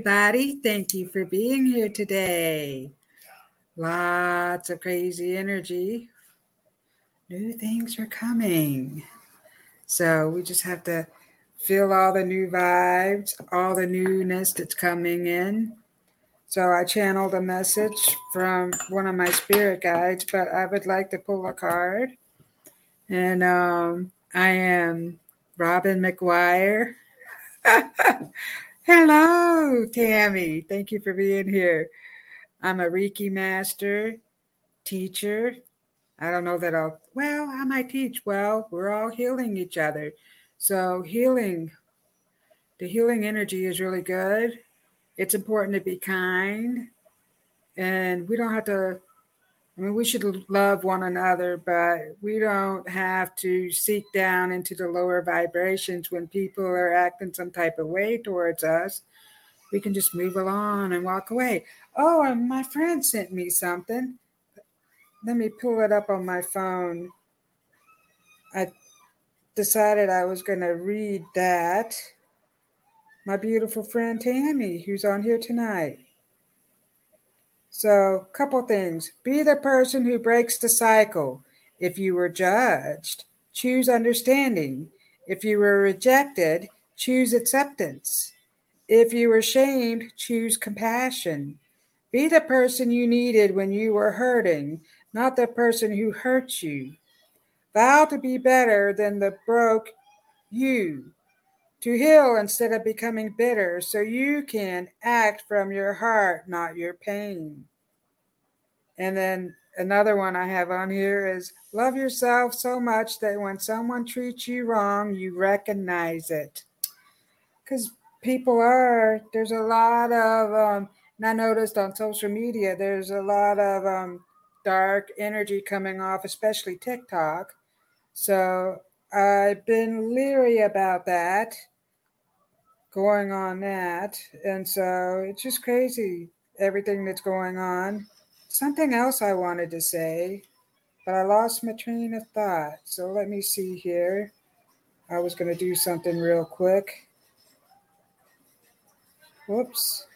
Everybody. Thank you for being here today. Lots of crazy energy. New things are coming. So we just have to feel all the new vibes, all the newness that's coming in. So I channeled a message from one of my spirit guides, but I would like to pull a card. And um, I am Robyn McGuire. Hello, Tammy. Thank you for being here. I'm a Reiki master, teacher. I don't know that I'll, well, I might teach. Well, we're all healing each other. So, healing, the healing energy is really good. It's important to be kind. And we don't have to I mean, we should love one another, but we don't have to seek down into the lower vibrations when people are acting some type of way towards us. We can just move along and walk away. Oh, and my friend sent me something. Let me pull it up on my phone. I decided I was going to read that. My beautiful friend Tammy, who's on here tonight. So, couple things. Be the person who breaks the cycle. If you were judged, choose understanding. If you were rejected, choose acceptance. If you were shamed, choose compassion. Be the person you needed when you were hurting, not the person who hurt you. Vow to be better than the broke you, to heal instead of becoming bitter so you can act from your heart, not your pain. And then another one I have on here is love yourself so much that when someone treats you wrong, you recognize it. Because people are, there's a lot of, um, and I noticed on social media, there's a lot of um, dark energy coming off, especially TikTok. So I've been leery about that, going on that. And so it's just crazy, everything that's going on something else I wanted to say, but I lost my train of thought. So let me see here. I was going to do something real quick. Whoops.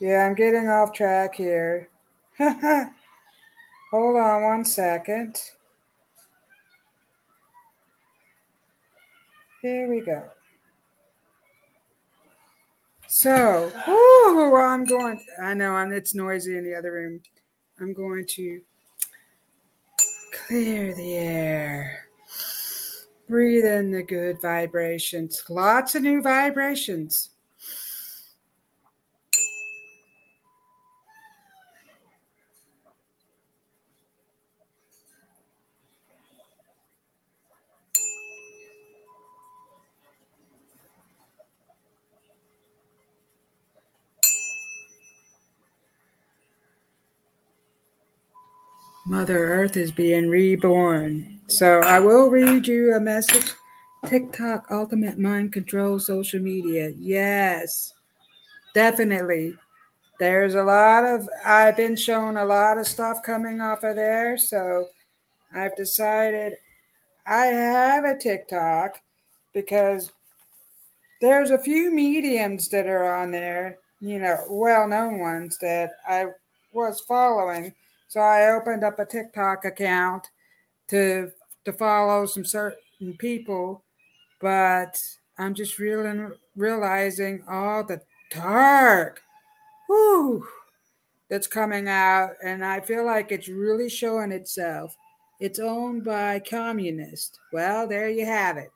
Yeah, I'm getting off track here. Hold on one second. Here we go. So, ooh, I'm going. I know I'm. It's noisy in the other room. I'm going to clear the air. Breathe in the good vibrations. Lots of new vibrations. Mother Earth is being reborn. So I will read you a message. TikTok, ultimate mind control, social media. Yes, definitely. There's a lot of, I've been shown a lot of stuff coming off of there. So I've decided I have a TikTok because there's a few mediums that are on there, you know, well known ones that I was following so I opened up a TikTok account to to follow some certain people, but I'm just realizing realizing all the dark, whoo, that's coming out, and I feel like it's really showing itself. It's owned by communists. Well, there you have it.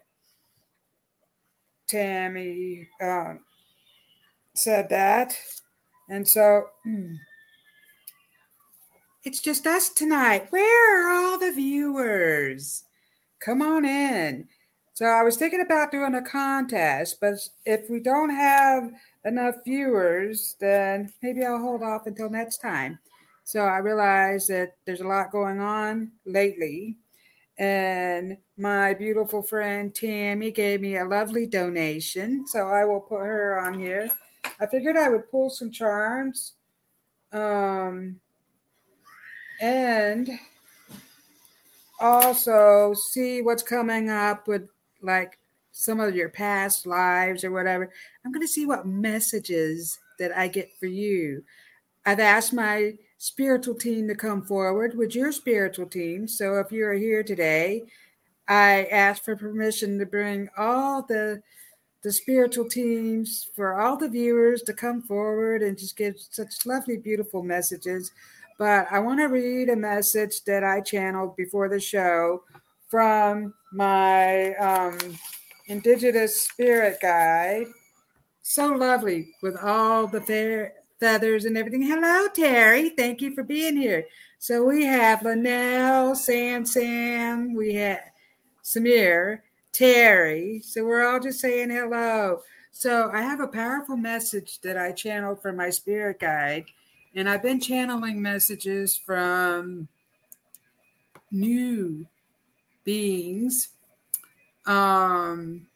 Tammy um, said that, and so. It's just us tonight. Where are all the viewers? Come on in. So I was thinking about doing a contest, but if we don't have enough viewers, then maybe I'll hold off until next time. So I realize that there's a lot going on lately. And my beautiful friend Tammy gave me a lovely donation. So I will put her on here. I figured I would pull some charms. Um, and also see what's coming up with like some of your past lives or whatever. I'm going to see what messages that I get for you. I've asked my spiritual team to come forward with your spiritual team. So if you're here today, I ask for permission to bring all the the spiritual teams for all the viewers to come forward and just give such lovely, beautiful messages. But I want to read a message that I channeled before the show from my um, Indigenous Spirit Guide. So lovely with all the fair feathers and everything. Hello, Terry. Thank you for being here. So we have Linnell, Sam Sam, we have Samir, Terry. So we're all just saying hello. So I have a powerful message that I channeled from my spirit guide. And I've been channeling messages from new beings, um,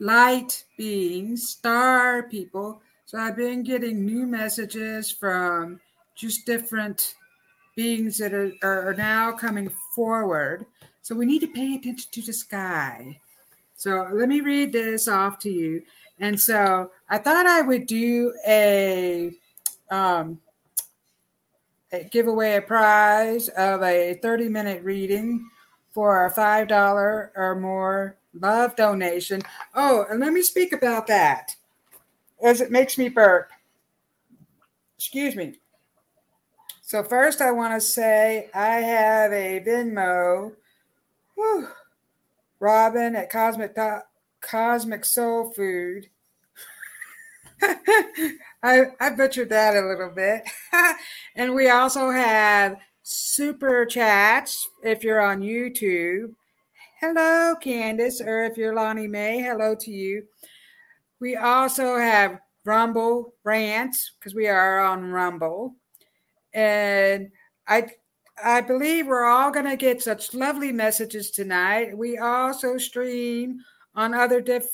light beings, star people. So I've been getting new messages from just different beings that are, are now coming forward. So we need to pay attention to the sky. So let me read this off to you. And so I thought I would do a, um, give away a prize of a 30 minute reading for a $5 or more love donation. Oh, and let me speak about that as it makes me burp. Excuse me. So, first, I want to say I have a Venmo Whew. Robyn at Cosmic Cosmic Soul Food. I, I butchered that a little bit. and we also have super chats if you're on YouTube. Hello, Candace, or if you're Lonnie Mae, hello to you. We also have Rumble rants because we are on Rumble. And I I believe we're all going to get such lovely messages tonight. We also stream on other diff,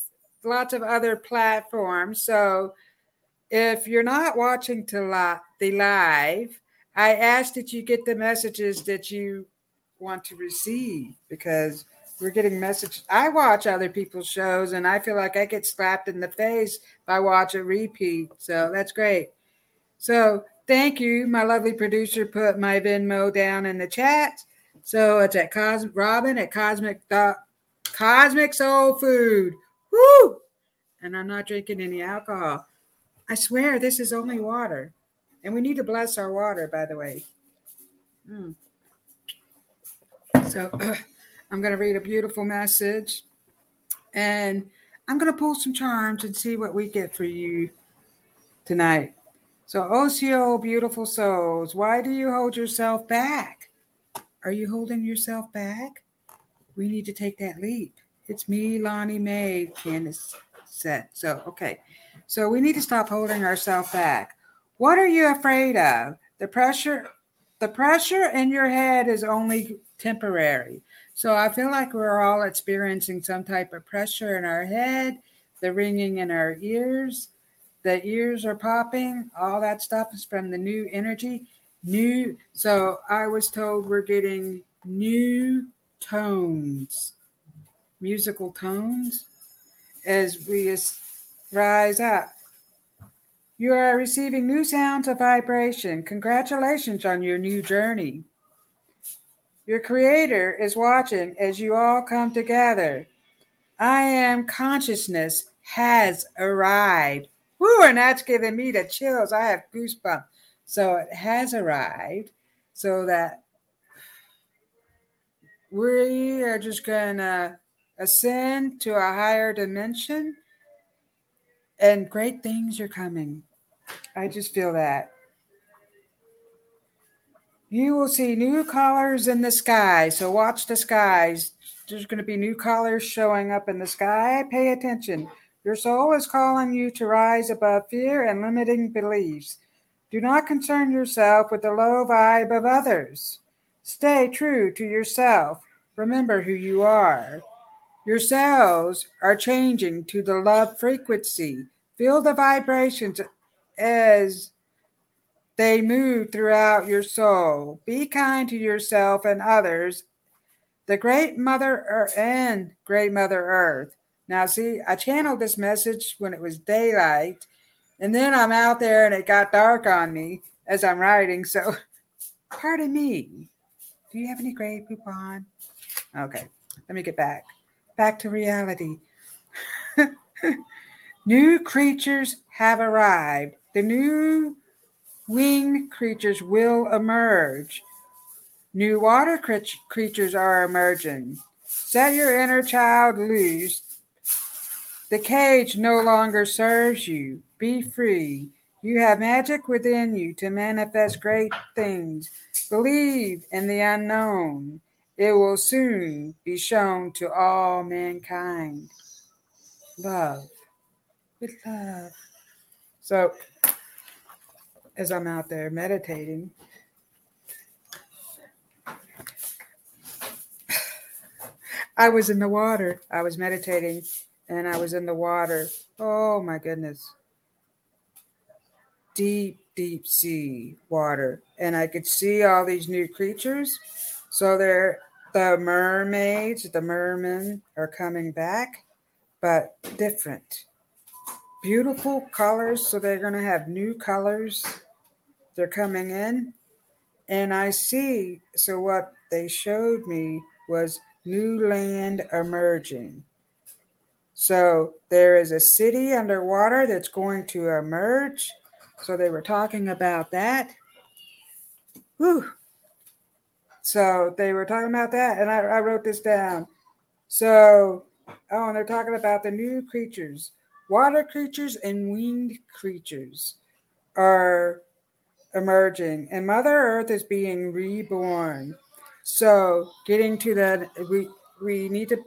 lots of other platforms. So if you're not watching la- the live, I ask that you get the messages that you want to receive because we're getting messages. I watch other people's shows and I feel like I get slapped in the face if I watch a repeat. So that's great. So Thank you. My lovely producer put my Venmo down in the chat. So it's at Cos- Robyn at Cosmic dot, Cosmic Soul Food. Woo! And I'm not drinking any alcohol. I swear this is only water. And we need to bless our water, by the way. Mm. So uh, I'm going to read a beautiful message. And I'm going to pull some charms and see what we get for you tonight. So, Osio, beautiful souls, why do you hold yourself back? Are you holding yourself back? We need to take that leap. It's me, Lonnie Mae, Candace said. So, okay. So, we need to stop holding ourselves back. What are you afraid of? The pressure, the pressure in your head is only temporary. So, I feel like we're all experiencing some type of pressure in our head, the ringing in our ears the ears are popping, all that stuff is from the new energy. New, so I was told we're getting new tones, musical tones, as we rise up. You are receiving new sounds of vibration. Congratulations on your new journey. Your creator is watching as you all come together. I am consciousness has arrived. Woo, and that's giving me the chills. I have goosebumps. So it has arrived so that we are just going to ascend to a higher dimension and great things are coming. I just feel that. You will see new colors in the sky. So watch the skies. There's going to be new colors showing up in the sky. Pay attention. Your soul is calling you to rise above fear and limiting beliefs. Do not concern yourself with the low vibe of others. Stay true to yourself. Remember who you are. Your cells are changing to the love frequency. Feel the vibrations as they move throughout your soul. Be kind to yourself and others. The great mother and great mother earth Now, see, I channeled this message when it was daylight, and then I'm out there and it got dark on me as I'm writing. So, pardon me. Do you have any gray coupon? Okay, let me get back. Back to reality. new creatures have arrived. The new winged creatures will emerge. New water creatures are emerging. Set your inner child loose. The cage no longer serves you. Be free. You have magic within you to manifest great things. Believe in the unknown. It will soon be shown to all mankind. Love. With love. So, as I'm out there meditating, I was in the water. I was meditating and I was in the water. Oh my goodness. Deep, deep sea water. And I could see all these new creatures. So they're the mermaids, the mermen are coming back, but different. Beautiful colors. So they're going to have new colors. They're coming in. And I see, so what they showed me was new land emerging. So there is a city underwater that's going to emerge. So they were talking about that. Whew. So they were talking about that, and I, I wrote this down. So, oh, and they're talking about the new creatures, water creatures and winged creatures are emerging, and Mother Earth is being reborn. So getting to that, we we need to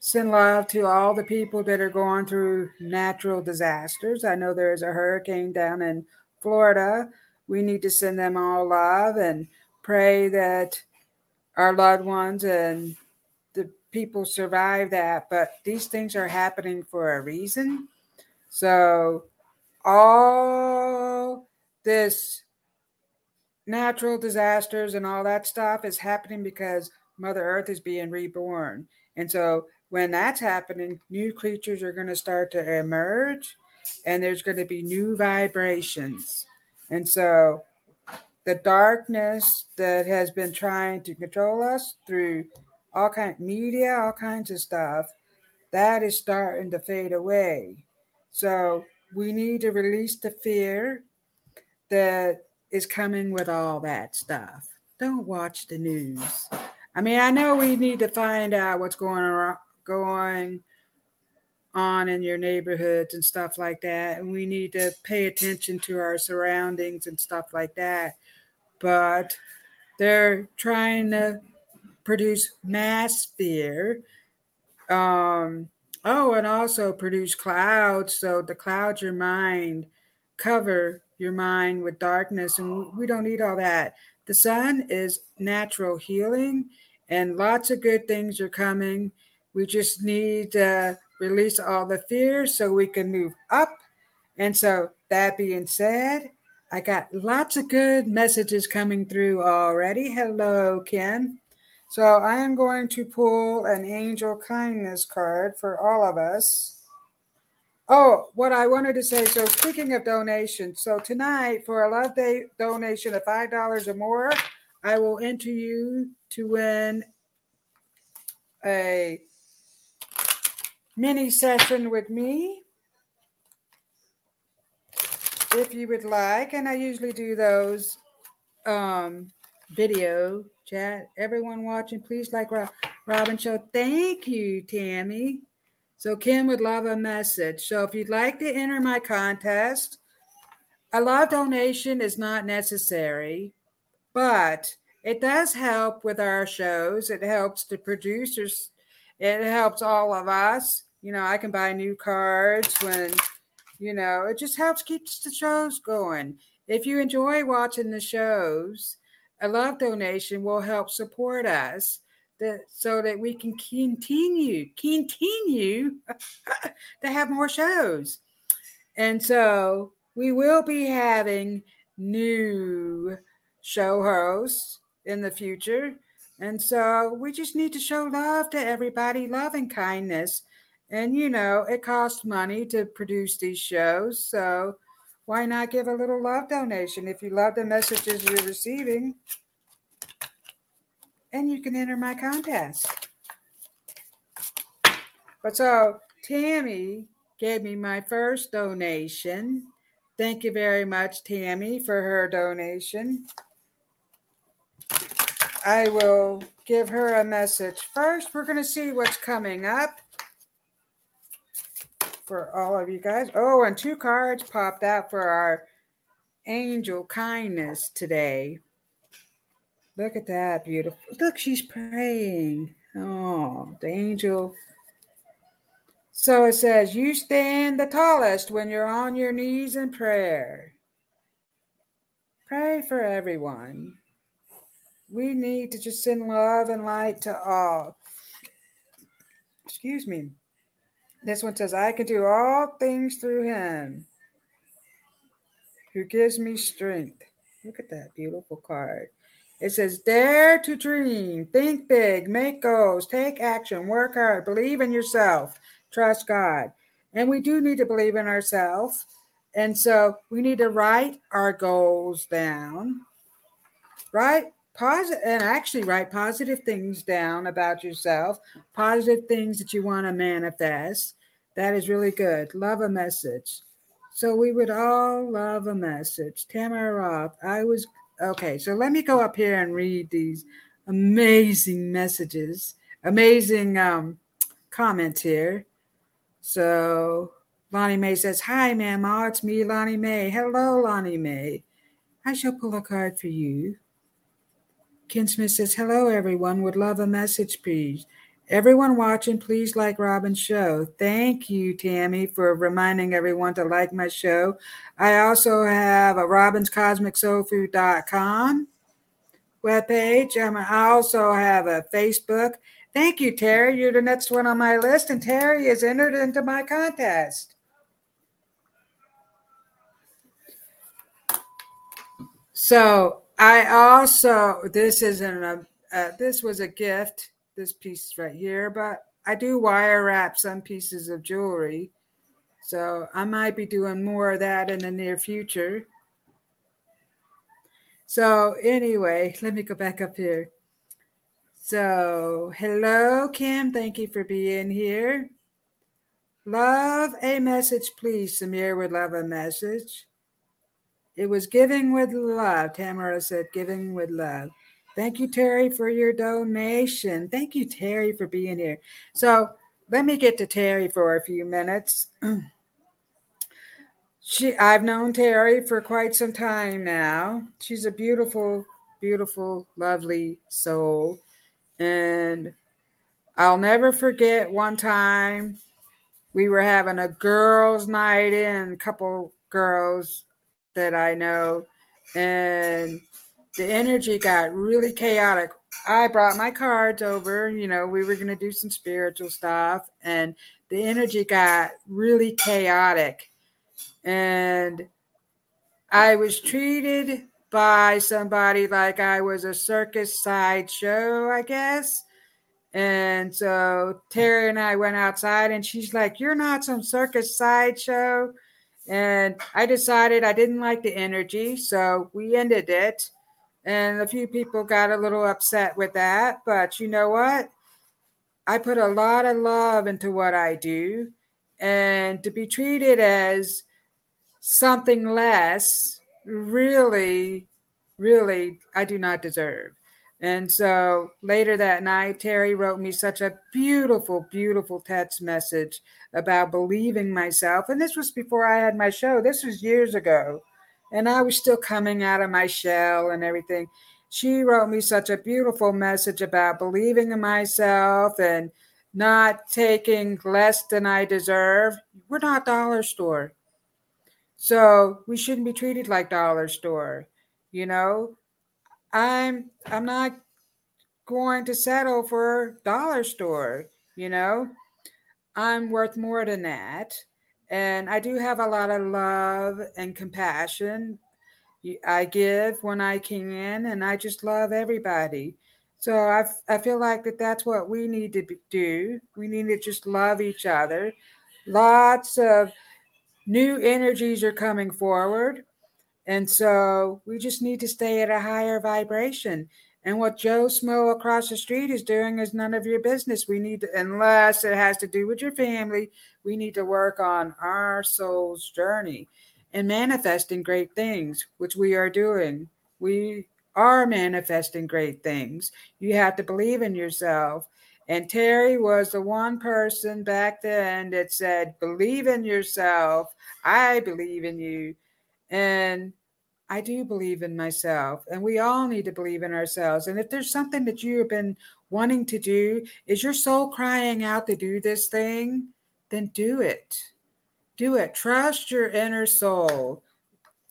send love to all the people that are going through natural disasters. I know there's a hurricane down in Florida. We need to send them all love and pray that our loved ones and the people survive that. But these things are happening for a reason. So all this natural disasters and all that stuff is happening because Mother Earth is being reborn. And so when that's happening, new creatures are going to start to emerge and there's going to be new vibrations. And so the darkness that has been trying to control us through all kind of media, all kinds of stuff, that is starting to fade away. So we need to release the fear that is coming with all that stuff. Don't watch the news. I mean, I know we need to find out what's going on going on in your neighborhoods and stuff like that, and we need to pay attention to our surroundings and stuff like that. But they're trying to produce mass fear. Um, oh, and also produce clouds. So the clouds your mind cover your mind with darkness. And we don't need all that. The sun is natural healing, and lots of good things are coming. We just need to release all the fear so we can move up. And so, that being said, I got lots of good messages coming through already. Hello, Ken. So, I am going to pull an angel kindness card for all of us. Oh, what I wanted to say. So speaking of donations, so tonight for a love day donation of five dollars or more, I will enter you to win a mini session with me. If you would like, and I usually do those um, video chat. Everyone watching, please like Robyn Show. Thank you, Tammy. So Kim would love a message. So if you'd like to enter my contest, a love donation is not necessary, but it does help with our shows. It helps the producers. It helps all of us. You know, I can buy new cards when, you know, it just helps keep the shows going. If you enjoy watching the shows, a love donation will help support us that so that we can continue continue to have more shows and so we will be having new show hosts in the future And so we just need to show love to everybody, love and kindness. And you know, it costs money to produce these shows. So why not give a little love donation if you love the messages you're receiving? And you can enter my contest. But so Tammy gave me my first donation. Thank you very much, Tammy, for her donation. I will give her a message. First, we're going to see what's coming up for all of you guys. Oh, and two cards popped out for our angel kindness today. Look at that, beautiful. Look, she's praying. Oh, the angel. So it says, You stand the tallest when you're on your knees in prayer. Pray for everyone we need to just send love and light to all. Excuse me. This one says, I can do all things through him who gives me strength. Look at that beautiful card. It says, Dare to dream, think big, make goals, take action, work hard, believe in yourself, trust God. And we do need to believe in ourselves. And so we need to write our goals down, right? positive and actually write positive things down about yourself, positive things that you want to manifest. That is really good. Love a message. So we would all love a message. Tamara Roth, I was okay. So let me go up here and read these amazing messages, amazing um, comments here. So Lonnie Mae says, Hi, Mama, it's me, Lonnie Mae. Hello, Lonnie Mae. I shall pull a card for you. Ken Smith says, Hello, everyone. Would love a message, please. Everyone watching, please like Robyn's show. Thank you, Tammy, for reminding everyone to like my show. I also have a robynscosmicsoulfood.com webpage. Um, I also have a Facebook. Thank you, Terry. You're the next one on my list, and Terry is entered into my contest. So I also this isn't a uh, this was a gift. This piece right here, but I do wire wrap some pieces of jewelry, so I might be doing more of that in the near future. So anyway, let me go back up here. So hello, Kim. Thank you for being here. Love a message, please. Samir would love a message. It was giving with love. Tamara said, giving with love. Thank you, Terry, for your donation. Thank you, Terry, for being here. So let me get to Terry for a few minutes. she I've known Terry for quite some time now. She's a beautiful, beautiful, lovely soul. And I'll never forget one time we were having a girls' night in, a couple girls that I know, and the energy got really chaotic. I brought my cards over, you know, we were going to do some spiritual stuff, and the energy got really chaotic. And I was treated by somebody like I was a circus sideshow, I guess. And so Terry and I went outside, and she's like, You're not some circus sideshow. And I decided I didn't like the energy, so we ended it. And a few people got a little upset with that. But you know what? I put a lot of love into what I do. And to be treated as something less, really, really, I do not deserve. And so later that night, Terry wrote me such a beautiful, beautiful text message about believing myself. And this was before I had my show, this was years ago. And I was still coming out of my shell and everything. She wrote me such a beautiful message about believing in myself and not taking less than I deserve. We're not dollar store. So we shouldn't be treated like dollar store. You know, I'm I'm not going to settle for dollar store, you know. I'm worth more than that. And I do have a lot of love and compassion. I give when I can, and I just love everybody. So I, I feel like that that's what we need to do. We need to just love each other. Lots of new energies are coming forward. And so we just need to stay at a higher vibration. And what Joe Smo across the street is doing is none of your business. We need to, unless it has to do with your family, we need to work on our soul's journey and manifesting great things, which we are doing. We are manifesting great things. You have to believe in yourself. And Terry was the one person back then that said, Believe in yourself. I believe in you. And I do believe in myself. And we all need to believe in ourselves. And if there's something that you have been wanting to do, is your soul crying out to do this thing? Then do it. Do it. Trust your inner soul.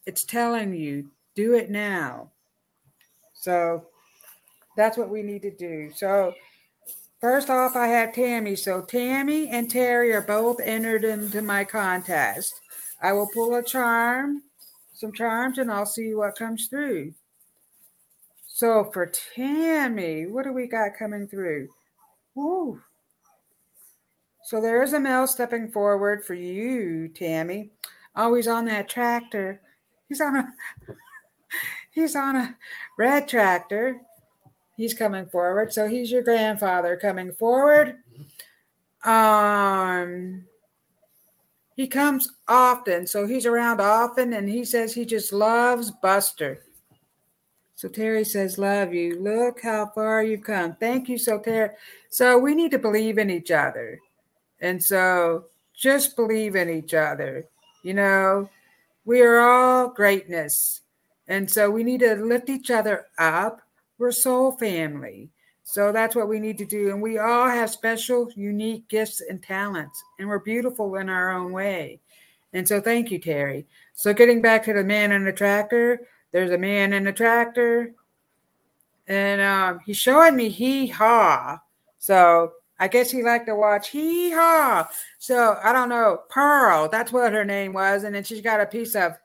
It's telling you, do it now. So that's what we need to do. So first off, I have Tammy. So Tammy and Terry are both entered into my contest. I will pull a charm, some charms, and I'll see what comes through. So for Tammy, what do we got coming through? Woo. So there is a male stepping forward for you, Tammy. Always on that tractor. He's on a he's on a red tractor. He's coming forward. So he's your grandfather coming forward. Um, he comes often, so he's around often, and he says he just loves Buster. So Terry says, Love you. Look how far you've come. Thank you, so Terry. So we need to believe in each other. And so just believe in each other. You know, we are all greatness. And so we need to lift each other up. We're soul family. So that's what we need to do. And we all have special, unique gifts and talents, and we're beautiful in our own way. And so thank you, Terry. So getting back to the man in the tractor, there's a man in the tractor, and um, he's showing me hee haw. So I guess he liked to watch hee haw. So I don't know, Pearl, that's what her name was. And then she's got a piece of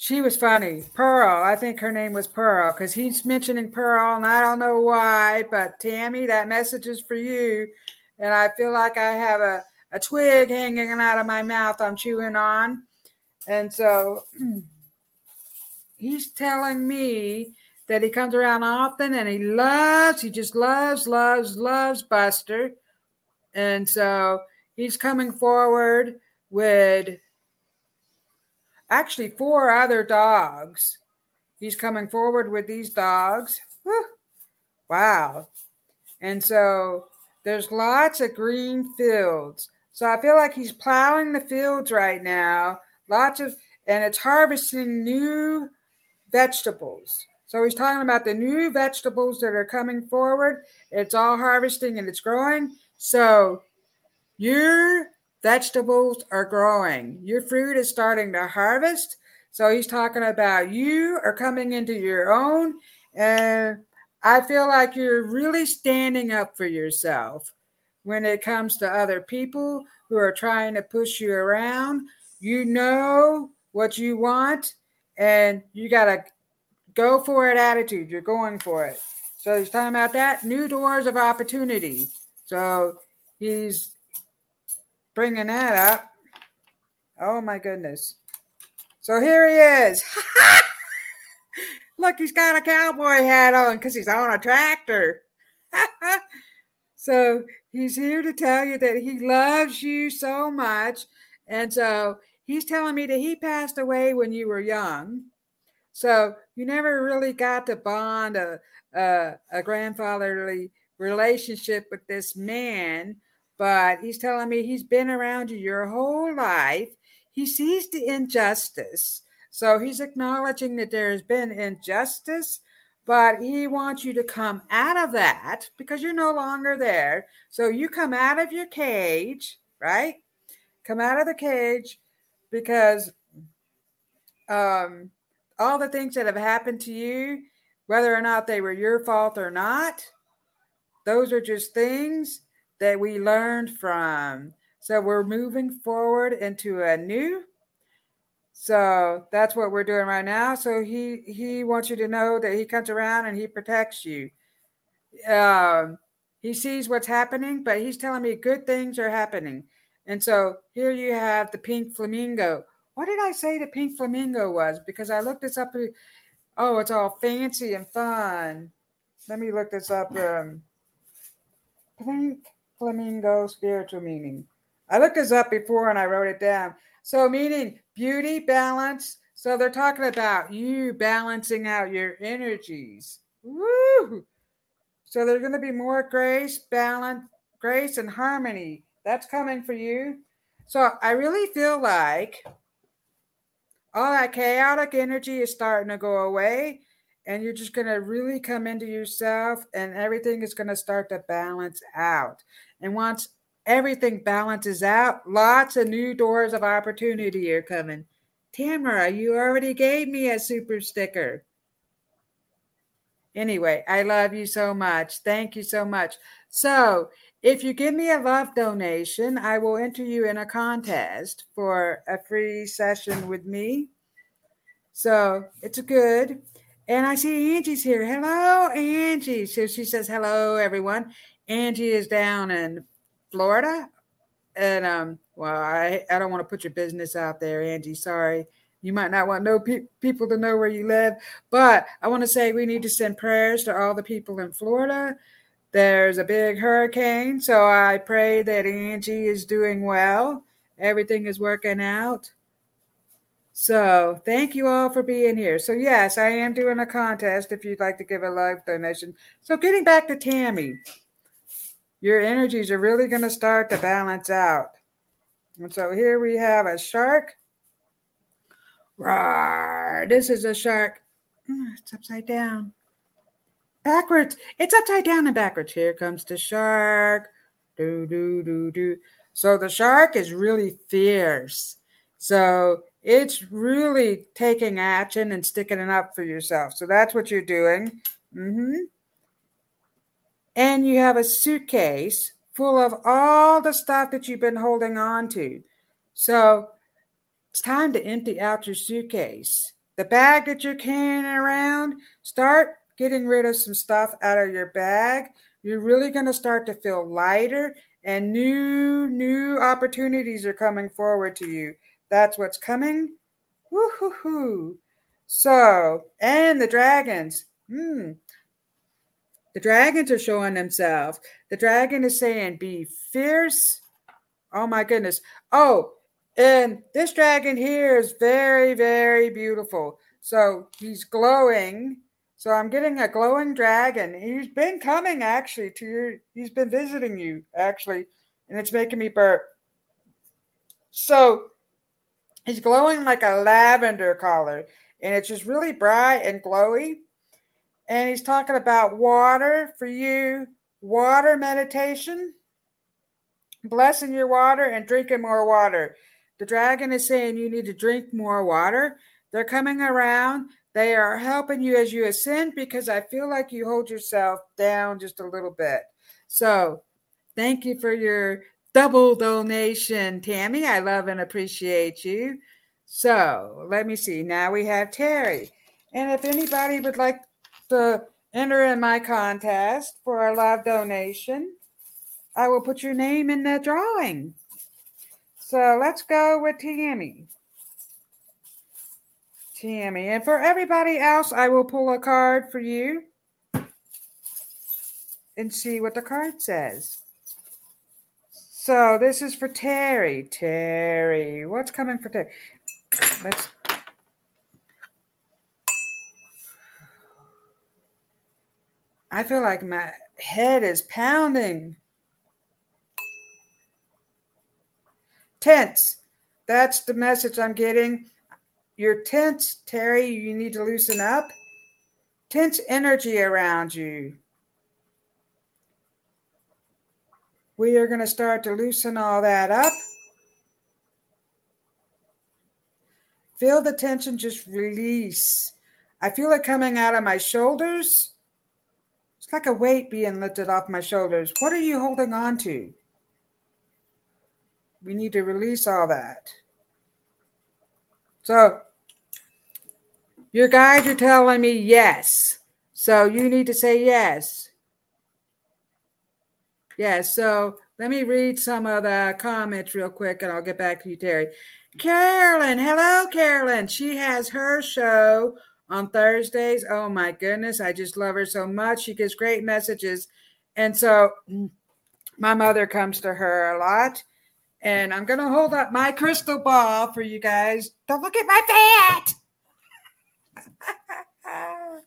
she was funny. Pearl. I think her name was Pearl because he's mentioning Pearl, and I don't know why, but Tammy, that message is for you. And I feel like I have a, a twig hanging out of my mouth I'm chewing on. And so he's telling me that he comes around often and he loves, he just loves, loves, loves Buster. And so he's coming forward with actually four other dogs. He's coming forward with these dogs. Wow. And so there's lots of green fields. So I feel like he's plowing the fields right now. Lots of, and it's harvesting new vegetables. So he's talking about the new vegetables that are coming forward. It's all harvesting and it's growing. So you're vegetables are growing. Your fruit is starting to harvest. So he's talking about you are coming into your own. And I feel like you're really standing up for yourself when it comes to other people who are trying to push you around. You know what you want, and you got to go for it attitude. You're going for it. So he's talking about that new doors of opportunity. So he's bringing that up. Oh my goodness. So here he is. Look, he's got a cowboy hat on because he's on a tractor. so he's here to tell you that he loves you so much. And so he's telling me that he passed away when you were young. So you never really got to bond a, a, a grandfatherly relationship with this man but he's telling me he's been around you your whole life. He sees the injustice. So he's acknowledging that there has been injustice, but he wants you to come out of that because you're no longer there. So you come out of your cage, right? Come out of the cage because um, all the things that have happened to you, whether or not they were your fault or not, those are just things that we learned from. So we're moving forward into a new So that's what we're doing right now. So he he wants you to know that he comes around and he protects you. Um, he sees what's happening, but he's telling me good things are happening. And so here you have the pink flamingo. What did I say the pink flamingo was? Because I looked this up. Oh, it's all fancy and fun. Let me look this up. Um, pink flamingo spiritual meaning. I looked this up before and I wrote it down. So, meaning beauty, balance. So, they're talking about you balancing out your energies. Woo! So, there's going to be more grace, balance, grace, and harmony. That's coming for you. So, I really feel like all that chaotic energy is starting to go away and you're just going to really come into yourself and everything is going to start to balance out. And once everything balances out, lots of new doors of opportunity are coming. Tamara, you already gave me a super sticker. Anyway, I love you so much. Thank you so much. So, if you give me a love donation, I will enter you in a contest for a free session with me. So, it's good. And I see Angie's here. Hello, Angie. So she says, hello, everyone. Angie is down in Florida. And um, well, I, I don't want to put your business out there, Angie. Sorry. You might not want no pe- people to know where you live, but I want to say we need to send prayers to all the people in Florida. There's a big hurricane, so I pray that Angie is doing well. Everything is working out. So thank you all for being here. So yes, I am doing a contest if you'd like to give a live donation. So getting back to Tammy, your energies are really going to start to balance out. And so here we have a shark. Rawr, this is a shark. Mm, it's upside down. Backwards. It's upside down and backwards. Here comes the shark. Do, do, do, do. So the shark is really fierce. So it's really taking action and sticking it up for yourself. So that's what you're doing. Mm-hmm. And you have a suitcase full of all the stuff that you've been holding on to. So it's time to empty out your suitcase. The bag that you're carrying around, start getting rid of some stuff out of your bag. You're really going to start to feel lighter and new new opportunities are coming forward to you. That's what's coming. Woohoo! So, and the dragons. Hmm. The dragons are showing themselves. The dragon is saying, be fierce. Oh my goodness. Oh, and this dragon here is very, very beautiful. So he's glowing. So I'm getting a glowing dragon. He's been coming actually to your, he's been visiting you actually, and it's making me burp. So He's glowing like a lavender color, and it's just really bright and glowy. And he's talking about water for you, water meditation, blessing your water and drinking more water. The dragon is saying you need to drink more water. They're coming around. They are helping you as you ascend because I feel like you hold yourself down just a little bit. So, thank you for your double donation, Tammy. I love and appreciate you. So let me see. Now we have Terry. And if anybody would like to enter in my contest for a live donation, I will put your name in the drawing. So let's go with Tammy. Tammy. And for everybody else, I will pull a card for you and see what the card says. So this is for Terry. Terry, what's coming for Terry? Let's. I feel like my head is pounding. Tense. That's the message I'm getting. You're tense, Terry. You need to loosen up. Tense energy around you. We are going to start to loosen all that up. Feel the tension just release. I feel it coming out of my shoulders. It's like a weight being lifted off my shoulders. What are you holding on to? We need to release all that. So your guides are telling me yes. So you need to say yes. Yes. So let me read some of the comments real quick and I'll get back to you, Terry. Carolyn, hello, Carolyn. She has her show on Thursdays. Oh my goodness, I just love her so much. She gives great messages. And so mm, my mother comes to her a lot. And I'm going to hold up my crystal ball for you guys. Don't look at my fat.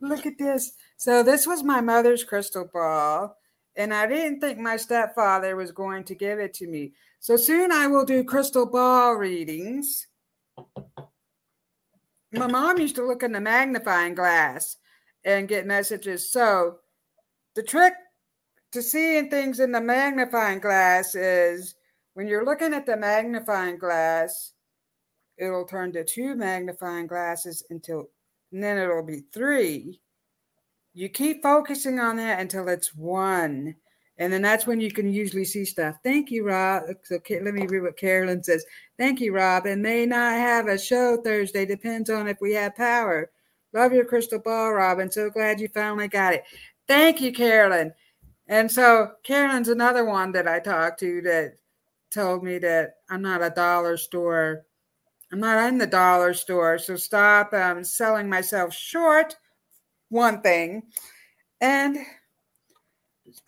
look at this. So, this was my mother's crystal ball. And I didn't think my stepfather was going to give it to me. So, soon I will do crystal ball readings. My mom used to look in the magnifying glass and get messages. So, the trick to seeing things in the magnifying glass is when you're looking at the magnifying glass, it'll turn to two magnifying glasses until and then it'll be three. You keep focusing on that until it's one. And then that's when you can usually see stuff. Thank you, Rob. So let me read what Carolyn says. Thank you, Rob. And may not have a show Thursday. Depends on if we have power. Love your crystal ball, Robyn. So glad you finally got it. Thank you, Carolyn. And so Carolyn's another one that I talked to that told me that I'm not a dollar store. I'm not in the dollar store. So stop um, selling myself short. One thing. And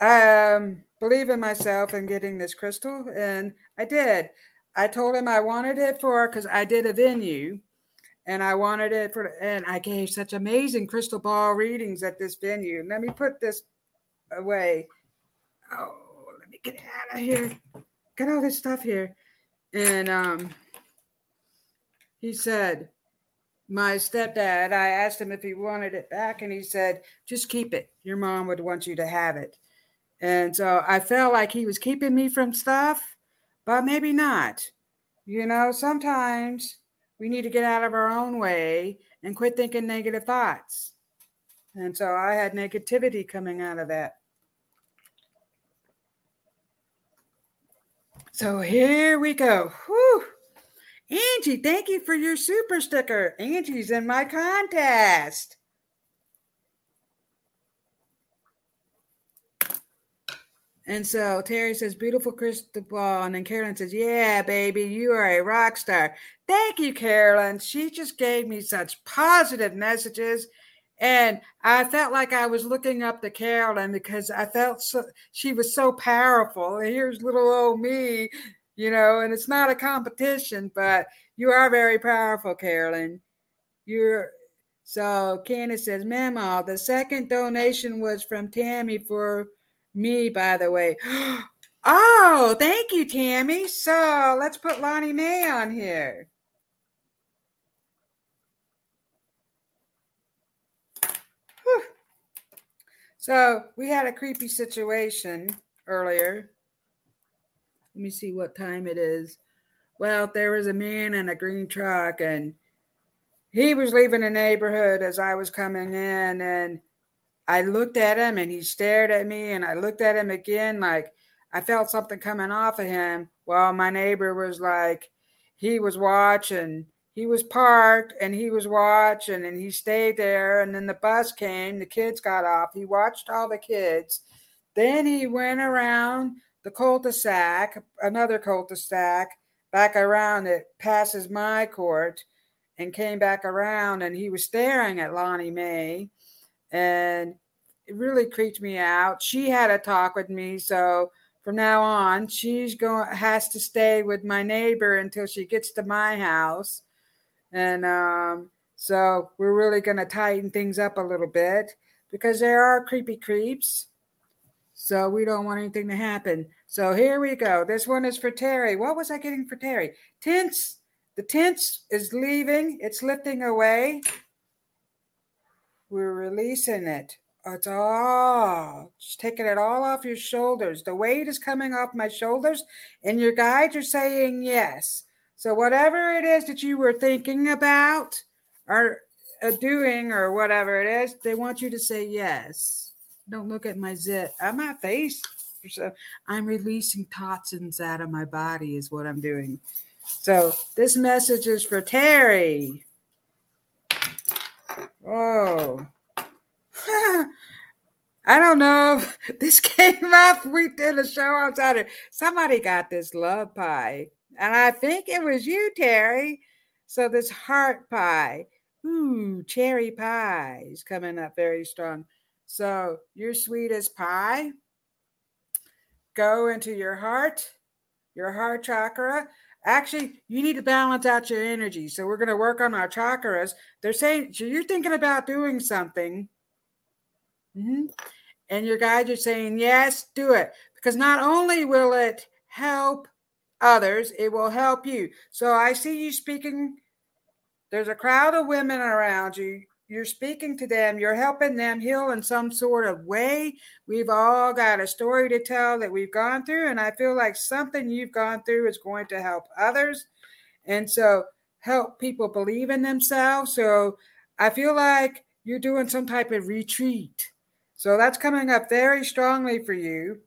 um, believe in myself and getting this crystal. And I did. I told him I wanted it for because I did a venue and I wanted it for, and I gave such amazing crystal ball readings at this venue. Let me put this away. Oh, let me get out of here. Get all this stuff here. And um, he said, my stepdad, I asked him if he wanted it back, and he said, just keep it. Your mom would want you to have it. And so I felt like he was keeping me from stuff, but maybe not. You know, sometimes we need to get out of our own way and quit thinking negative thoughts. And so I had negativity coming out of that. So here we go. Whew. Angie, thank you for your super sticker. Angie's in my contest. And so Terry says, beautiful crystal ball. And then Carolyn says, yeah, baby, you are a rock star. Thank you, Carolyn. She just gave me such positive messages. And I felt like I was looking up to Carolyn because I felt so, she was so powerful. And here's little old me, you know, and it's not a competition, but you are very powerful, Carolyn. You're so Candace says, Mama, uh, the second donation was from Tammy for me, by the way. oh, thank you, Tammy. So let's put Lonnie Mae on here. So we had a creepy situation earlier. Let me see what time it is. Well, there was a man in a green truck and he was leaving the neighborhood as I was coming in and I looked at him and he stared at me and I looked at him again like I felt something coming off of him. Well, my neighbor was like he was watching he was parked and he was watching and he stayed there and then the bus came the kids got off he watched all the kids then he went around the cul-de-sac another cul-de-sac back around it passes my court and came back around and he was staring at lonnie mae and it really creeped me out she had a talk with me so from now on she's going has to stay with my neighbor until she gets to my house and um, so we're really going to tighten things up a little bit because there are creepy creeps. So we don't want anything to happen. So here we go. This one is for Terry. What was I getting for Terry? Tense. The tense is leaving. It's lifting away. We're releasing it. It's all just taking it all off your shoulders. The weight is coming off my shoulders, and your guides are saying yes. So, whatever it is that you were thinking about or uh, doing or whatever it is, they want you to say yes. Don't look at my zit on my face. So I'm releasing toxins out of my body, is what I'm doing. So this message is for Terry. Oh. I don't know if this came up. We did a show on Saturday. Somebody got this love pie. And I think it was you, Terry. So this heart pie. Ooh, cherry pie is coming up very strong. So you're sweet as pie. Go into your heart, your heart chakra. Actually, you need to balance out your energy. So we're going to work on our chakras. They're saying so you're thinking about doing something. Mm-hmm. And your guides are saying, yes, do it. Because not only will it help others, it will help you. So I see you speaking. There's a crowd of women around you. You're speaking to them, you're helping them heal in some sort of way. We've all got a story to tell that we've gone through, and I feel like something you've gone through is going to help others. And so, help people believe in themselves. So, I feel like you're doing some type of retreat. So, that's coming up very strongly for you.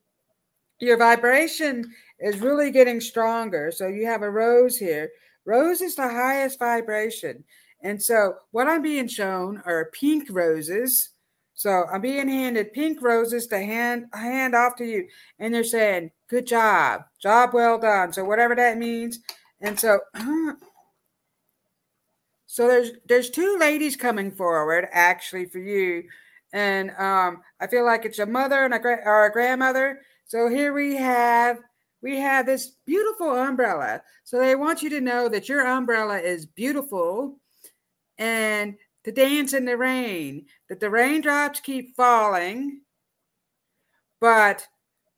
Your vibration is really getting stronger. So you have a rose here. Rose is the highest vibration. And so what I'm being shown are pink roses. So I'm being handed pink roses to hand hand off to you. And they're saying, good job, job well done. So whatever that means. And so so there's there's two ladies coming forward actually for you. And um, I feel like it's a mother and a, or a grandmother. So here we have we have this beautiful umbrella. So they want you to know that your umbrella is beautiful and to dance in the rain, that the raindrops keep falling, but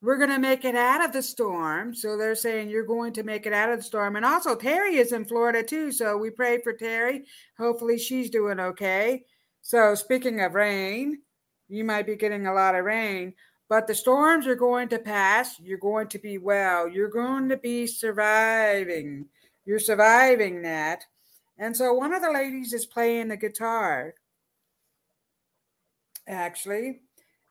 we're going to make it out of the storm. So they're saying you're going to make it out of the storm. And also, Terry is in Florida too. So we pray for Terry. Hopefully, she's doing okay. So, speaking of rain, you might be getting a lot of rain. But the storms are going to pass. You're going to be well. You're going to be surviving. You're surviving that. And so one of the ladies is playing the guitar, actually.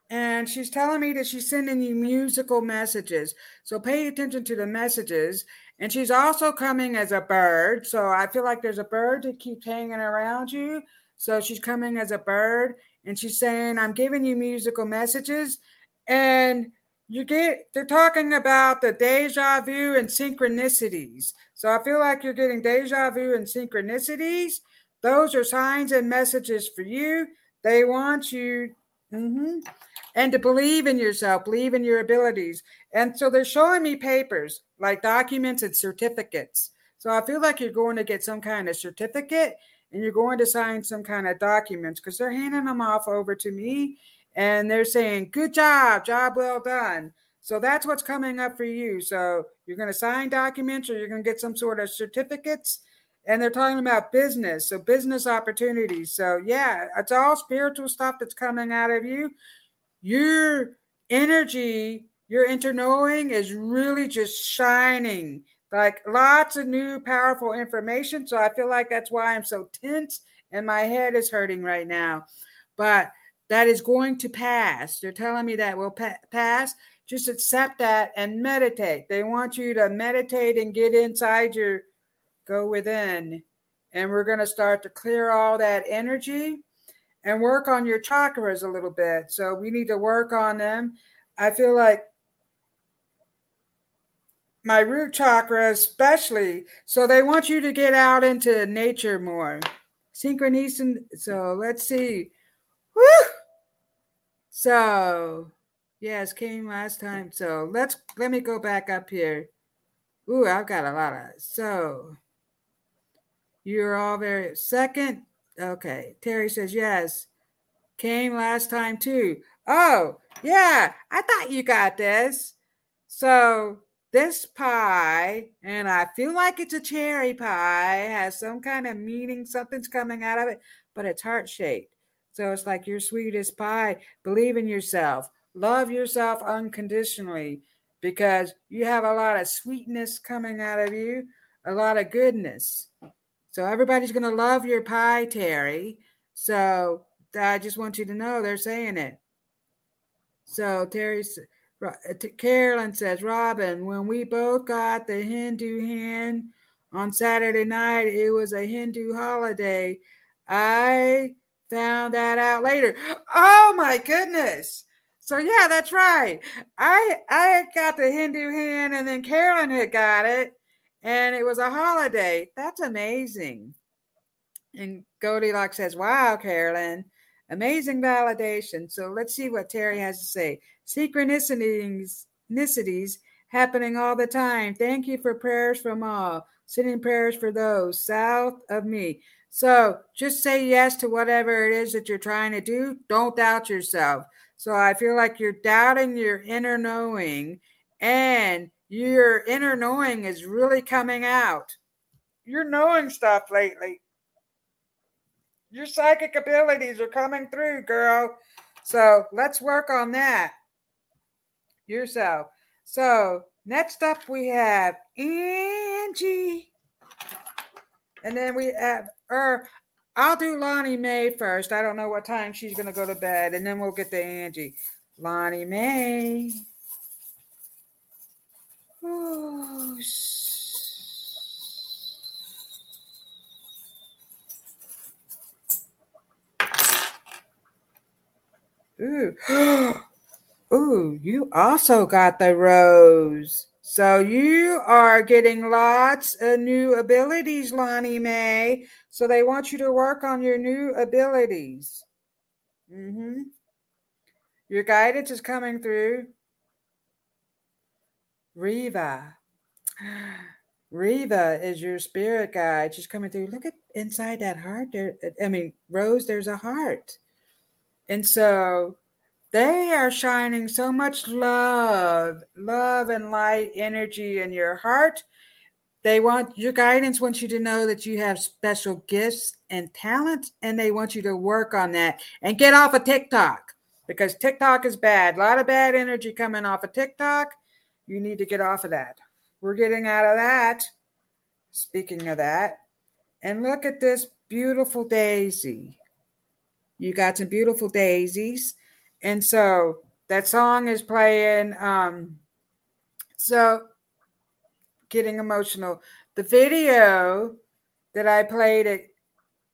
And she's telling me that she's sending you musical messages. So pay attention to the messages. And she's also coming as a bird. So I feel like there's a bird that keeps hanging around you. So she's coming as a bird and she's saying, I'm giving you musical messages and you get they're talking about the deja vu and synchronicities. So I feel like you're getting deja vu and synchronicities. Those are signs and messages for you. They want you mm-hmm, and to believe in yourself, believe in your abilities. And so they're showing me papers like documents and certificates. So I feel like you're going to get some kind of certificate and you're going to sign some kind of documents because they're handing them off over to me and they're saying, Good job, job well done. So that's what's coming up for you. So you're going to sign documents or you're going to get some sort of certificates. And they're talking about business. So business opportunities. So yeah, it's all spiritual stuff that's coming out of you. Your energy, your inner knowing is really just shining. Like lots of new powerful information. So I feel like that's why I'm so tense and my head is hurting right now. But that is going to pass. They're telling me that will pa- pass. Just accept that and meditate. They want you to meditate and get inside your, go within. And we're going to start to clear all that energy and work on your chakras a little bit. So we need to work on them. I feel like my root chakra, especially. So they want you to get out into nature more. Synchronicity. So let's see. Woo! So, yes, came last time. So let's let me go back up here. Ooh, I've got a lot of so. You're all very second. Okay, Terry says yes. Came last time too. Oh, yeah, I thought you got this. So this pie, and I feel like it's a cherry pie, has some kind of meaning, something's coming out of it, but it's heart shaped. So it's like your sweetest pie. Believe in yourself. Love yourself unconditionally because you have a lot of sweetness coming out of you, a lot of goodness. So everybody's going to love your pie, Terry. So I just want you to know they're saying it. So Terry, uh, Carolyn says, Robyn, when we both got the Hindu hand on Saturday night it was a Hindu holiday. I found that out later. Oh my goodness. So yeah, that's right. I I got the Hindu hand and then Carolyn had got it and it was a holiday. That's amazing. And Goldylocks says, Wow, Carolyn, amazing validation. So let's see what Terry has to say. Synchronicities happening all the time. Thank you for prayers from all. Sending prayers for those south of me. So just say yes to whatever it is that you're trying to do. Don't doubt yourself. So I feel like you're doubting your inner knowing, and your inner knowing is really coming out. You're knowing stuff lately. Your psychic abilities are coming through, girl. So let's work on that yourself. So next up we have Angie. And then we have or I'll do Lonnie Mae first. I don't know what time she's gonna go to bed, and then we'll get to Angie. Lonnie Mae. Oh, Ooh. Ooh, you also got the rose. So you are getting lots of new abilities, Lonnie Mae. So they want you to work on your new abilities. Mm-hmm. Your guidance is coming through. Riva. Riva is your spirit guide. She's coming through. Look at inside that heart. There, I mean, Rose, there's a heart. And so they are shining so much love, love and light energy in your heart. They want your guidance wants you to know that you have special gifts and talents, and they want you to work on that and get off of TikTok because TikTok is bad. A lot of bad energy coming off of TikTok. You need to get off of that. We're getting out of that. Speaking of that, and look at this beautiful daisy. You got some beautiful daisies. And so that song is playing. Um, so getting emotional. The video that I played at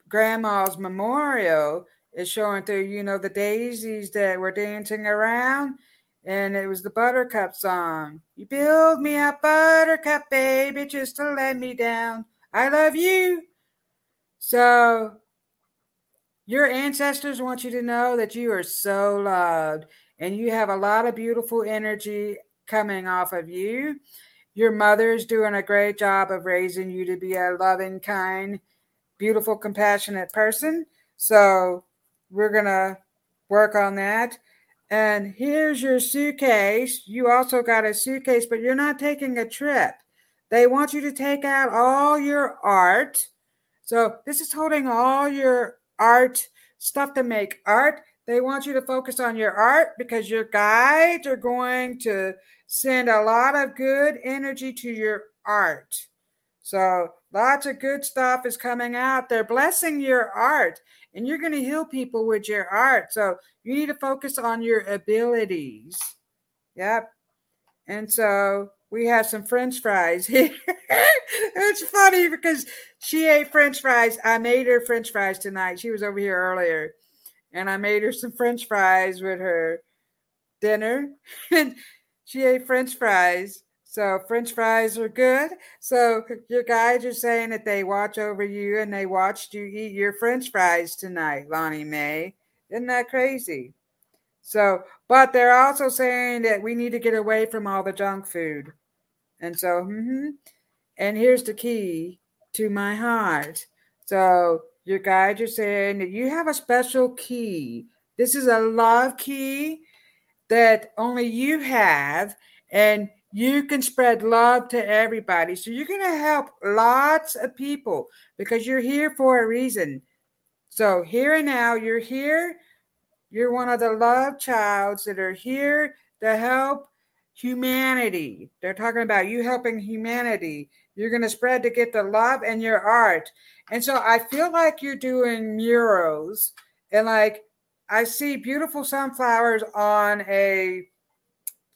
grandma's memorial is showing through, you know, the daisies that were dancing around. And it was the Buttercup song. You build me a buttercup, baby, just to let me down. I love you. So your ancestors want you to know that you are so loved and you have a lot of beautiful energy coming off of you. Your mother is doing a great job of raising you to be a loving, kind, beautiful, compassionate person. So we're going to work on that. And here's your suitcase. You also got a suitcase, but you're not taking a trip. They want you to take out all your art. So this is holding all your art, stuff to make art. They want you to focus on your art because your guides are going to send a lot of good energy to your art. So, lots of good stuff is coming out. They're blessing your art, and you're going to heal people with your art. So, you need to focus on your abilities. Yep. And so, we have some french fries here. it's funny because she ate french fries. I made her french fries tonight. She was over here earlier. And I made her some french fries with her dinner. And she ate french fries. So french fries are good. So your guides are saying that they watch over you and they watched you eat your french fries tonight, Lonnie Mae. Isn't that crazy? So, but they're also saying that we need to get away from all the junk food. And so, mm-hmm. and here's the key to my heart. So, your guides are saying that you have a special key. This is a love key that only you have, and you can spread love to everybody. So, you're going to help lots of people because you're here for a reason. So, here and now, you're here you're one of the love childs that are here to help humanity. They're talking about you helping humanity. You're going to spread to get the love and your art. And so I feel like you're doing murals and like I see beautiful sunflowers on a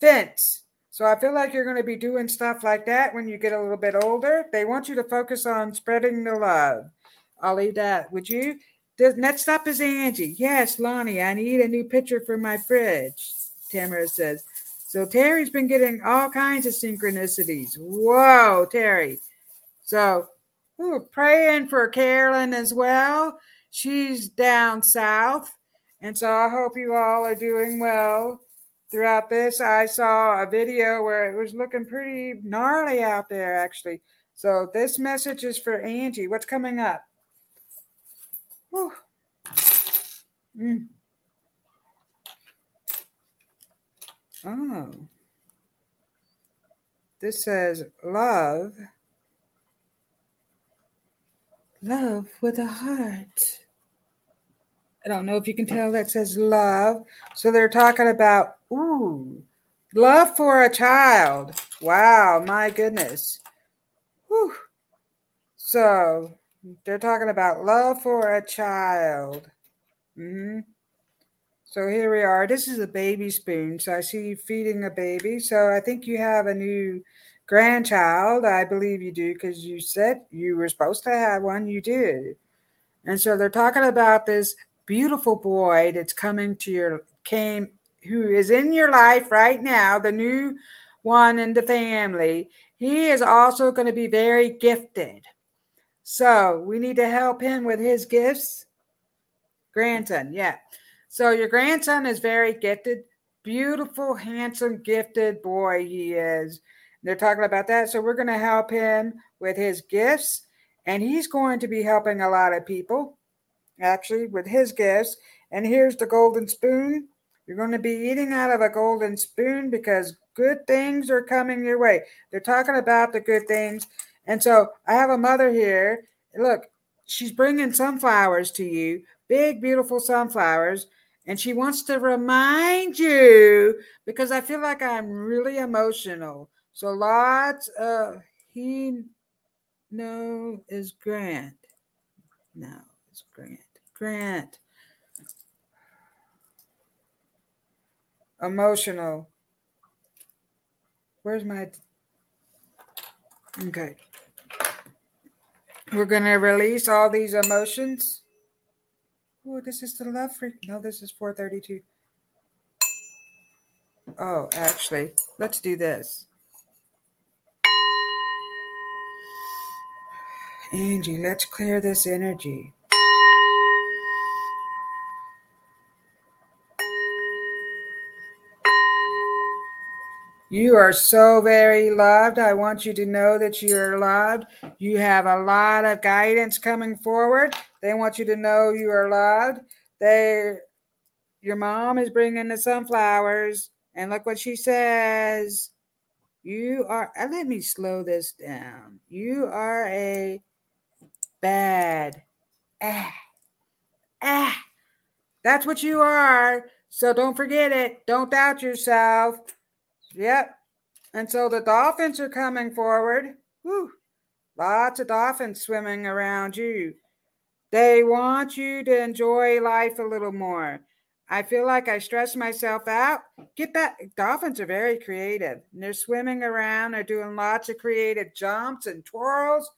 fence, So I feel like you're going to be doing stuff like that when you get a little bit older. They want you to focus on spreading the love. I'll leave that. Would you? The next up is Angie. Yes, Lonnie, I need a new picture for my fridge. Tamara says. So Terry's been getting all kinds of synchronicities. Whoa, Terry. So we're praying for Carolyn as well. She's down south. And so I hope you all are doing well throughout this. I saw a video where it was looking pretty gnarly out there, actually. So this message is for Angie. What's coming up? Mm. Oh. This says love. Love with a heart. I don't know if you can tell that says love. So they're talking about, ooh, love for a child. Wow, my goodness. Whew. So they're talking about love for a child. Mm-hmm. So here we are. This is a baby spoon. So I see you feeding a baby. So I think you have a new grandchild. I believe you do because you said you were supposed to have one. You did. And so they're talking about this beautiful boy that's coming to your came who is in your life right now, the new one in the family. He is also going to be very gifted. So we need to help him with his gifts. Grandson, yeah. So your grandson is very gifted, beautiful, handsome, gifted boy he is. They're talking about that. So we're going to help him with his gifts. And he's going to be helping a lot of people, actually, with his gifts. And here's the golden spoon. You're going to be eating out of a golden spoon because good things are coming your way. They're talking about the good things. And so I have a mother here. Look, she's bringing sunflowers to you, big, beautiful sunflowers. And she wants to remind you because I feel like I'm really emotional. So lots of he no is Grant. No, it's Grant. Grant. Emotional. Where's my okay? We're gonna release all these emotions. Oh, this is the love freak. No, this is 432. Oh, actually, let's do this. Angie, let's clear this energy. You are so very loved. I want you to know that you are loved. You have a lot of guidance coming forward. They want you to know you are loved. They, your mom is bringing the sunflowers, and look what she says. You are. Uh, let me slow this down. You are a bad. Ah, ah. That's what you are. So don't forget it. Don't doubt yourself. Yep. And so the dolphins are coming forward. Whew. Lots of dolphins swimming around you. They want you to enjoy life a little more. I feel like I stress myself out. Get back. Dolphins are very creative. And they're swimming around. They're doing lots of creative jumps and twirls.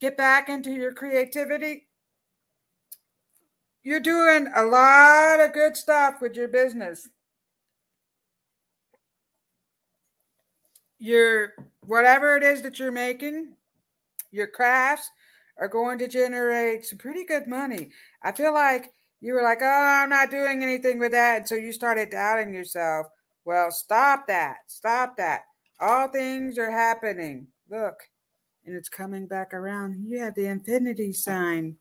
Get back into your creativity. You're doing a lot of good stuff with your business. Your whatever it is that you're making, your crafts are going to generate some pretty good money. I feel like you were like, oh, I'm not doing anything with that. And so you started doubting yourself. Well, stop that. Stop that. All things are happening. Look, and it's coming back around. You have the infinity sign.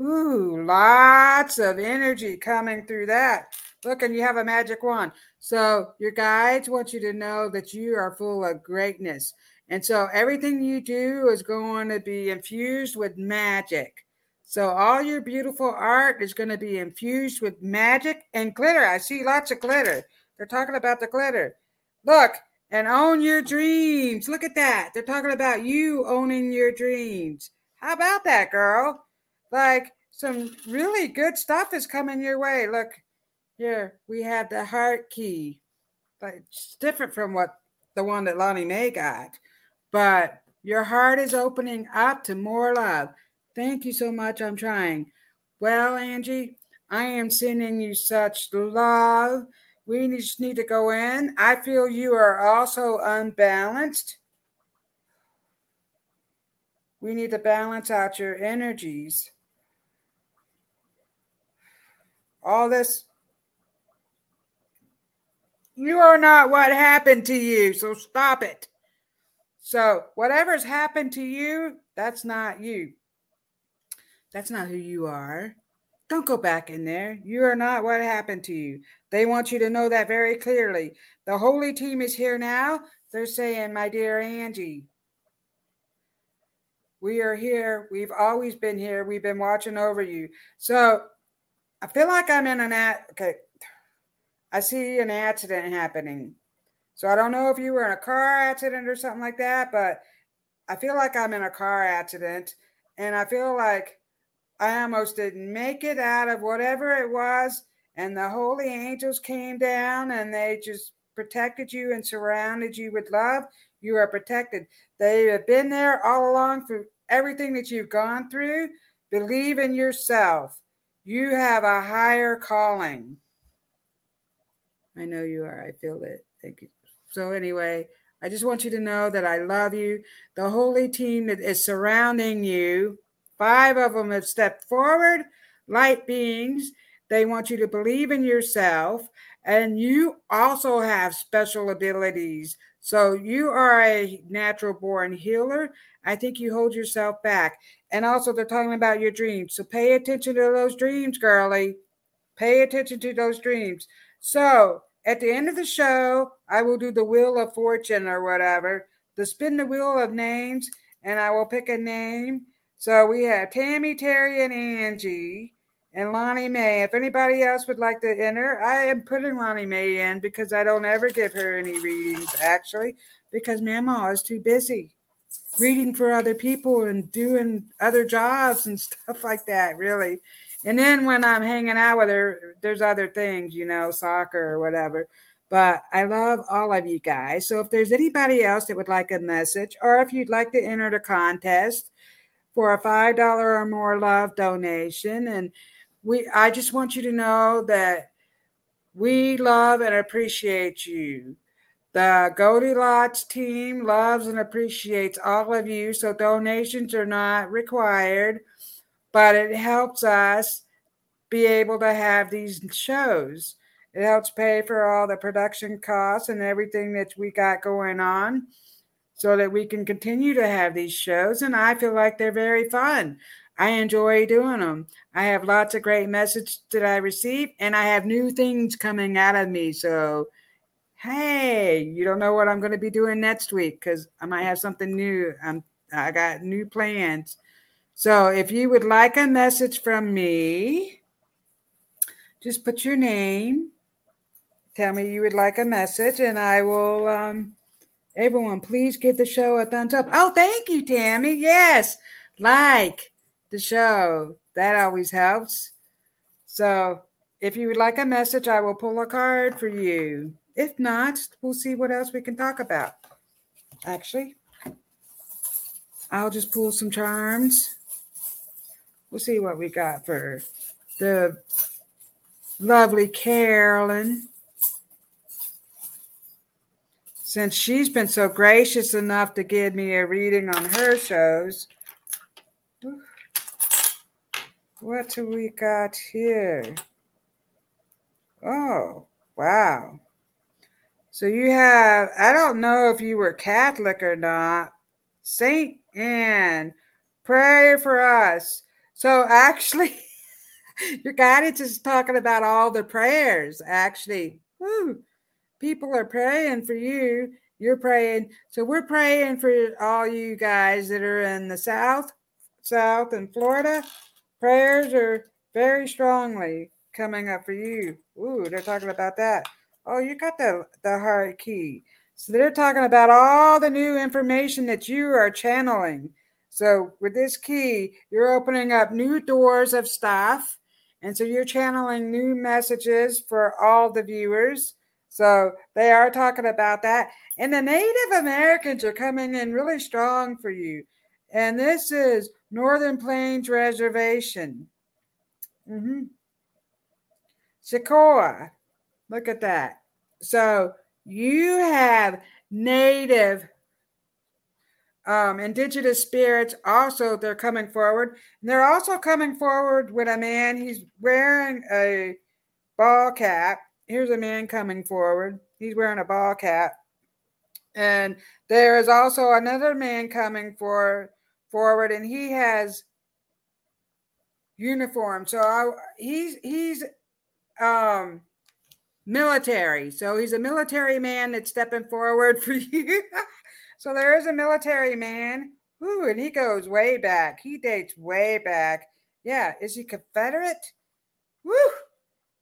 Ooh, lots of energy coming through that. Look, and you have a magic wand. So your guides want you to know that you are full of greatness. And so everything you do is going to be infused with magic. So all your beautiful art is going to be infused with magic and glitter. I see lots of glitter. They're talking about the glitter. Look, and own your dreams. Look at that. They're talking about you owning your dreams. How about that, girl? Like some really good stuff is coming your way. Look, here we have the heart key. but it's different from what the one that Lonnie Mae got, but your heart is opening up to more love. Thank you so much. I'm trying. Well, Angie, I am sending you such love. We just need to go in. I feel you are also unbalanced. We need to balance out your energies. All this. You are not what happened to you, so stop it. So, whatever's happened to you, that's not you. That's not who you are. Don't go back in there. You are not what happened to you. They want you to know that very clearly. The holy team is here now. They're saying, My dear Angie, we are here. We've always been here. We've been watching over you. So I feel like I'm in an at okay. I see an accident happening. So I don't know if you were in a car accident or something like that, but I feel like I'm in a car accident and I feel like I almost didn't make it out of whatever it was. And the holy angels came down and they just protected you and surrounded you with love. You are protected. They have been there all along for everything that you've gone through. Believe in yourself. You have a higher calling. I know you are. I feel it. Thank you. So, anyway, I just want you to know that I love you. The holy team that is surrounding you, five of them have stepped forward, light beings. They want you to believe in yourself. And you also have special abilities. So you are a natural born healer. I think you hold yourself back. And also, they're talking about your dreams. So pay attention to those dreams, girlie. Pay attention to those dreams. So at the end of the show, I will do the wheel of fortune or whatever, the spin the wheel of names, and I will pick a name. So we have Tammy, Terry, and Angie and Lonnie Mae. If anybody else would like to enter, I am putting Lonnie Mae in because I don't ever give her any readings, actually, because Mama is too busy reading for other people and doing other jobs and stuff like that, really. And then when I'm hanging out with her, there's other things, you know, soccer or whatever. But I love all of you guys. So if there's anybody else that would like a message, or if you'd like to enter the contest for a $5 or more love donation, and we I just want you to know that we love and appreciate you. The Goldylocks team loves and appreciates all of you, so donations are not required, but it helps us be able to have these shows. It helps pay for all the production costs and everything that we got going on so that we can continue to have these shows. And I feel like they're very fun. I enjoy doing them. I have lots of great messages that I receive, and I have new things coming out of me. So, hey, you don't know what I'm going to be doing next week because I might have something new. I'm I got new plans. So, if you would like a message from me, just put your name. Tell me you would like a message, and I will. Um, everyone, please give the show a thumbs up. Oh, thank you, Tammy. Yes, like the show. That always helps. So if you would like a message, I will pull a card for you. If not, we'll see what else we can talk about. Actually, I'll just pull some charms. We'll see what we got for the lovely Carolyn. Since she's been so gracious enough to give me a reading on her shows, what do we got here? Oh, wow. So you have, I don't know if you were Catholic or not. Saint Anne, pray for us. So actually, your guidance is talking about all the prayers, actually. Woo. People are praying for you. You're praying. So we're praying for all you guys that are in the South, South and Florida Prayers are very strongly coming up for you. Ooh, they're talking about that. Oh, you got the, the heart key. So they're talking about all the new information that you are channeling. So with this key, you're opening up new doors of stuff. And so you're channeling new messages for all the viewers. So they are talking about that. And the Native Americans are coming in really strong for you. And this is Northern Plains Reservation. Mm-hmm. Sequoia. Look at that. So you have native um, indigenous spirits also they're coming forward. And they're also coming forward with a man. He's wearing a ball cap. Here's a man coming forward. He's wearing a ball cap. And there is also another man coming for forward and he has uniform. So I, he's he's um military. So he's a military man that's stepping forward for you So there is a military man. Ooh, and he goes way back. He dates way back. Yeah, is he Confederate? Woo!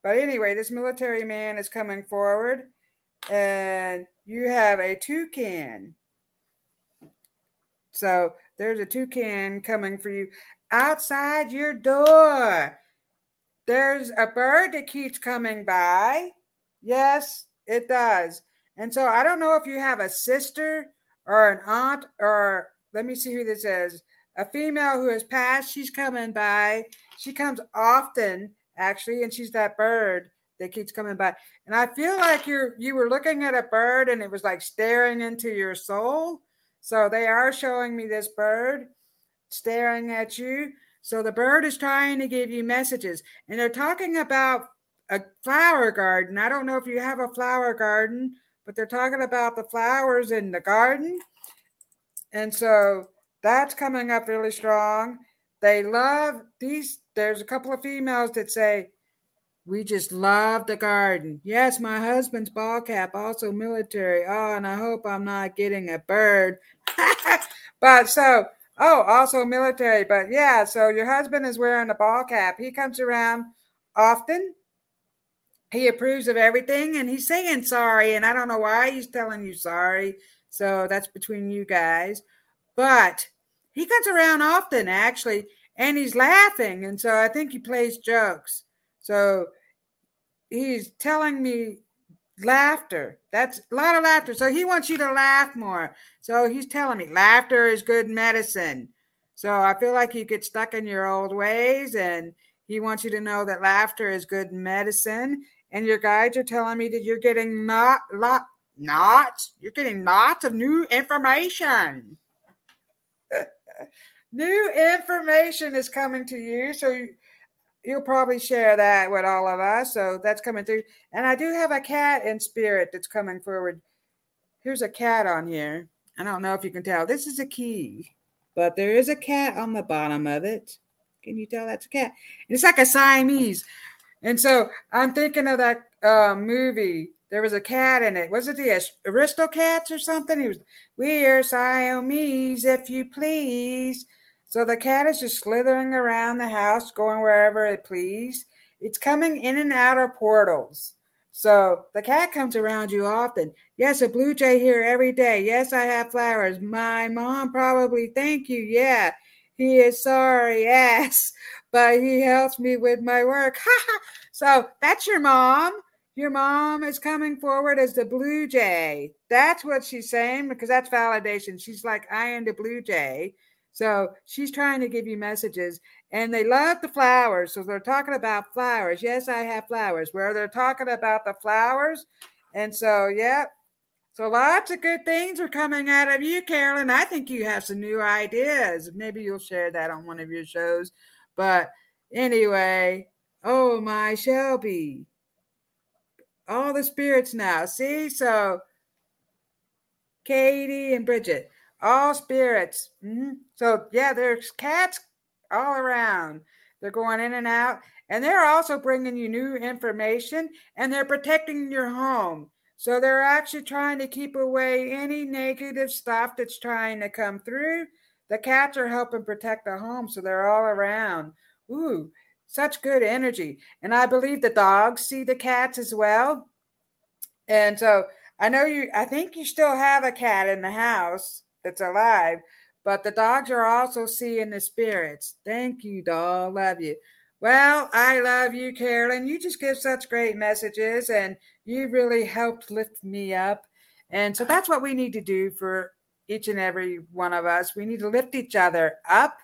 But anyway, this military man is coming forward, and you have a toucan. So there's a toucan coming for you outside your door. There's a bird that keeps coming by. Yes, it does. And so I don't know if you have a sister or an aunt or let me see who this is. A female who has passed she's coming by. She comes often actually and she's that bird that keeps coming by. And i feel like you're you were looking at a bird and it was like staring into your soul. So they are showing me this bird staring at you. So the bird is trying to give you messages and they're talking about a flower garden. I don't know if you have a flower garden but they're talking about the flowers in the garden. And so that's coming up really strong. They love these. There's a couple of females that say, We just love the garden. Yes, my husband's ball cap, also military. Oh, and I hope I'm not getting a bird. but so, oh, also military. But yeah, so your husband is wearing a ball cap. He comes around often he approves of everything and he's saying sorry. And I don't know why he's telling you sorry. So that's between you guys. But he comes around often, actually, and he's laughing. And so I think he plays jokes. So he's telling me laughter. That's a lot of laughter. So he wants you to laugh more. So he's telling me laughter is good medicine. So I feel like you get stuck in your old ways and he wants you to know that laughter is good medicine and your guides are telling me that you're getting not lot not you're getting lots of new information. new information is coming to you, so you, you'll probably share that with all of us. So that's coming through. And I do have a cat in spirit that's coming forward. Here's a cat on here. I don't know if you can tell. This is a key, but there is a cat on the bottom of it. Can you tell that's a cat? It's like a Siamese. And so I'm thinking of that uh, movie. There was a cat in it. Was it the Aristocats or something? He was, We're Siamese, if you please. So the cat is just slithering around the house, going wherever it please. It's coming in and out of portals. So the cat comes around you often. Yes, a blue jay here every day. Yes, I have flowers. My mom probably thank you. Yeah, he is sorry. Yes but he helps me with my work. so that's your mom. Your mom is coming forward as the blue jay. That's what she's saying because that's validation. She's like, I am the blue jay. So she's trying to give you messages and they love the flowers. So they're talking about flowers. Yes, I have flowers where they're talking about the flowers. And so, yeah. So lots of good things are coming out of you, Carolyn. I think you have some new ideas. Maybe you'll share that on one of your shows. But anyway, oh my Shelby. All the spirits now. See, so Katie and Bridget, all spirits. Mm-hmm. So yeah, there's cats all around. They're going in and out, and they're also bringing you new information, and they're protecting your home. So they're actually trying to keep away any negative stuff that's trying to come through. The cats are helping protect the home, so they're all around. Ooh, such good energy. And I believe the dogs see the cats as well. And so I know you, I think you still have a cat in the house that's alive, but the dogs are also seeing the spirits. Thank you, doll. Love you. Well, I love you, Carolyn. You just give such great messages and you really helped lift me up. And so that's what we need to do for each and every one of us. We need to lift each other up.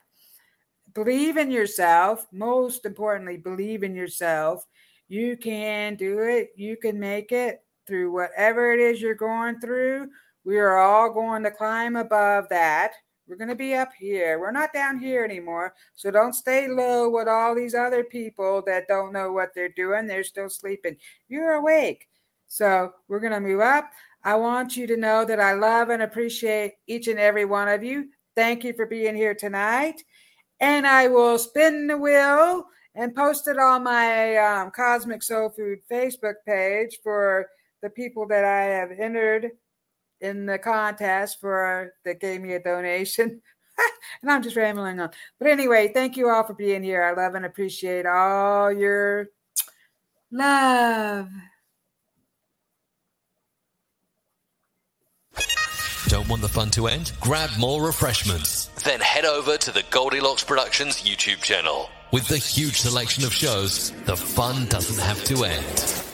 Believe in yourself. Most importantly, believe in yourself. You can do it. You can make it through whatever it is you're going through. We are all going to climb above that. We're going to be up here. We're not down here anymore. So don't stay low with all these other people that don't know what they're doing. They're still sleeping. You're awake. So we're going to move up. I want you to know that I love and appreciate each and every one of you. Thank you for being here tonight. And I will spin the wheel and post it on my um, Cosmic Soul Food Facebook page for the people that I have entered in the contest for that gave me a donation. and I'm just rambling on. But anyway, thank you all for being here. I love and appreciate all your love. Don't want the fun to end? Grab more refreshments. Then head over to the Goldylocks Productions YouTube channel. With the huge selection of shows, the fun doesn't have to end.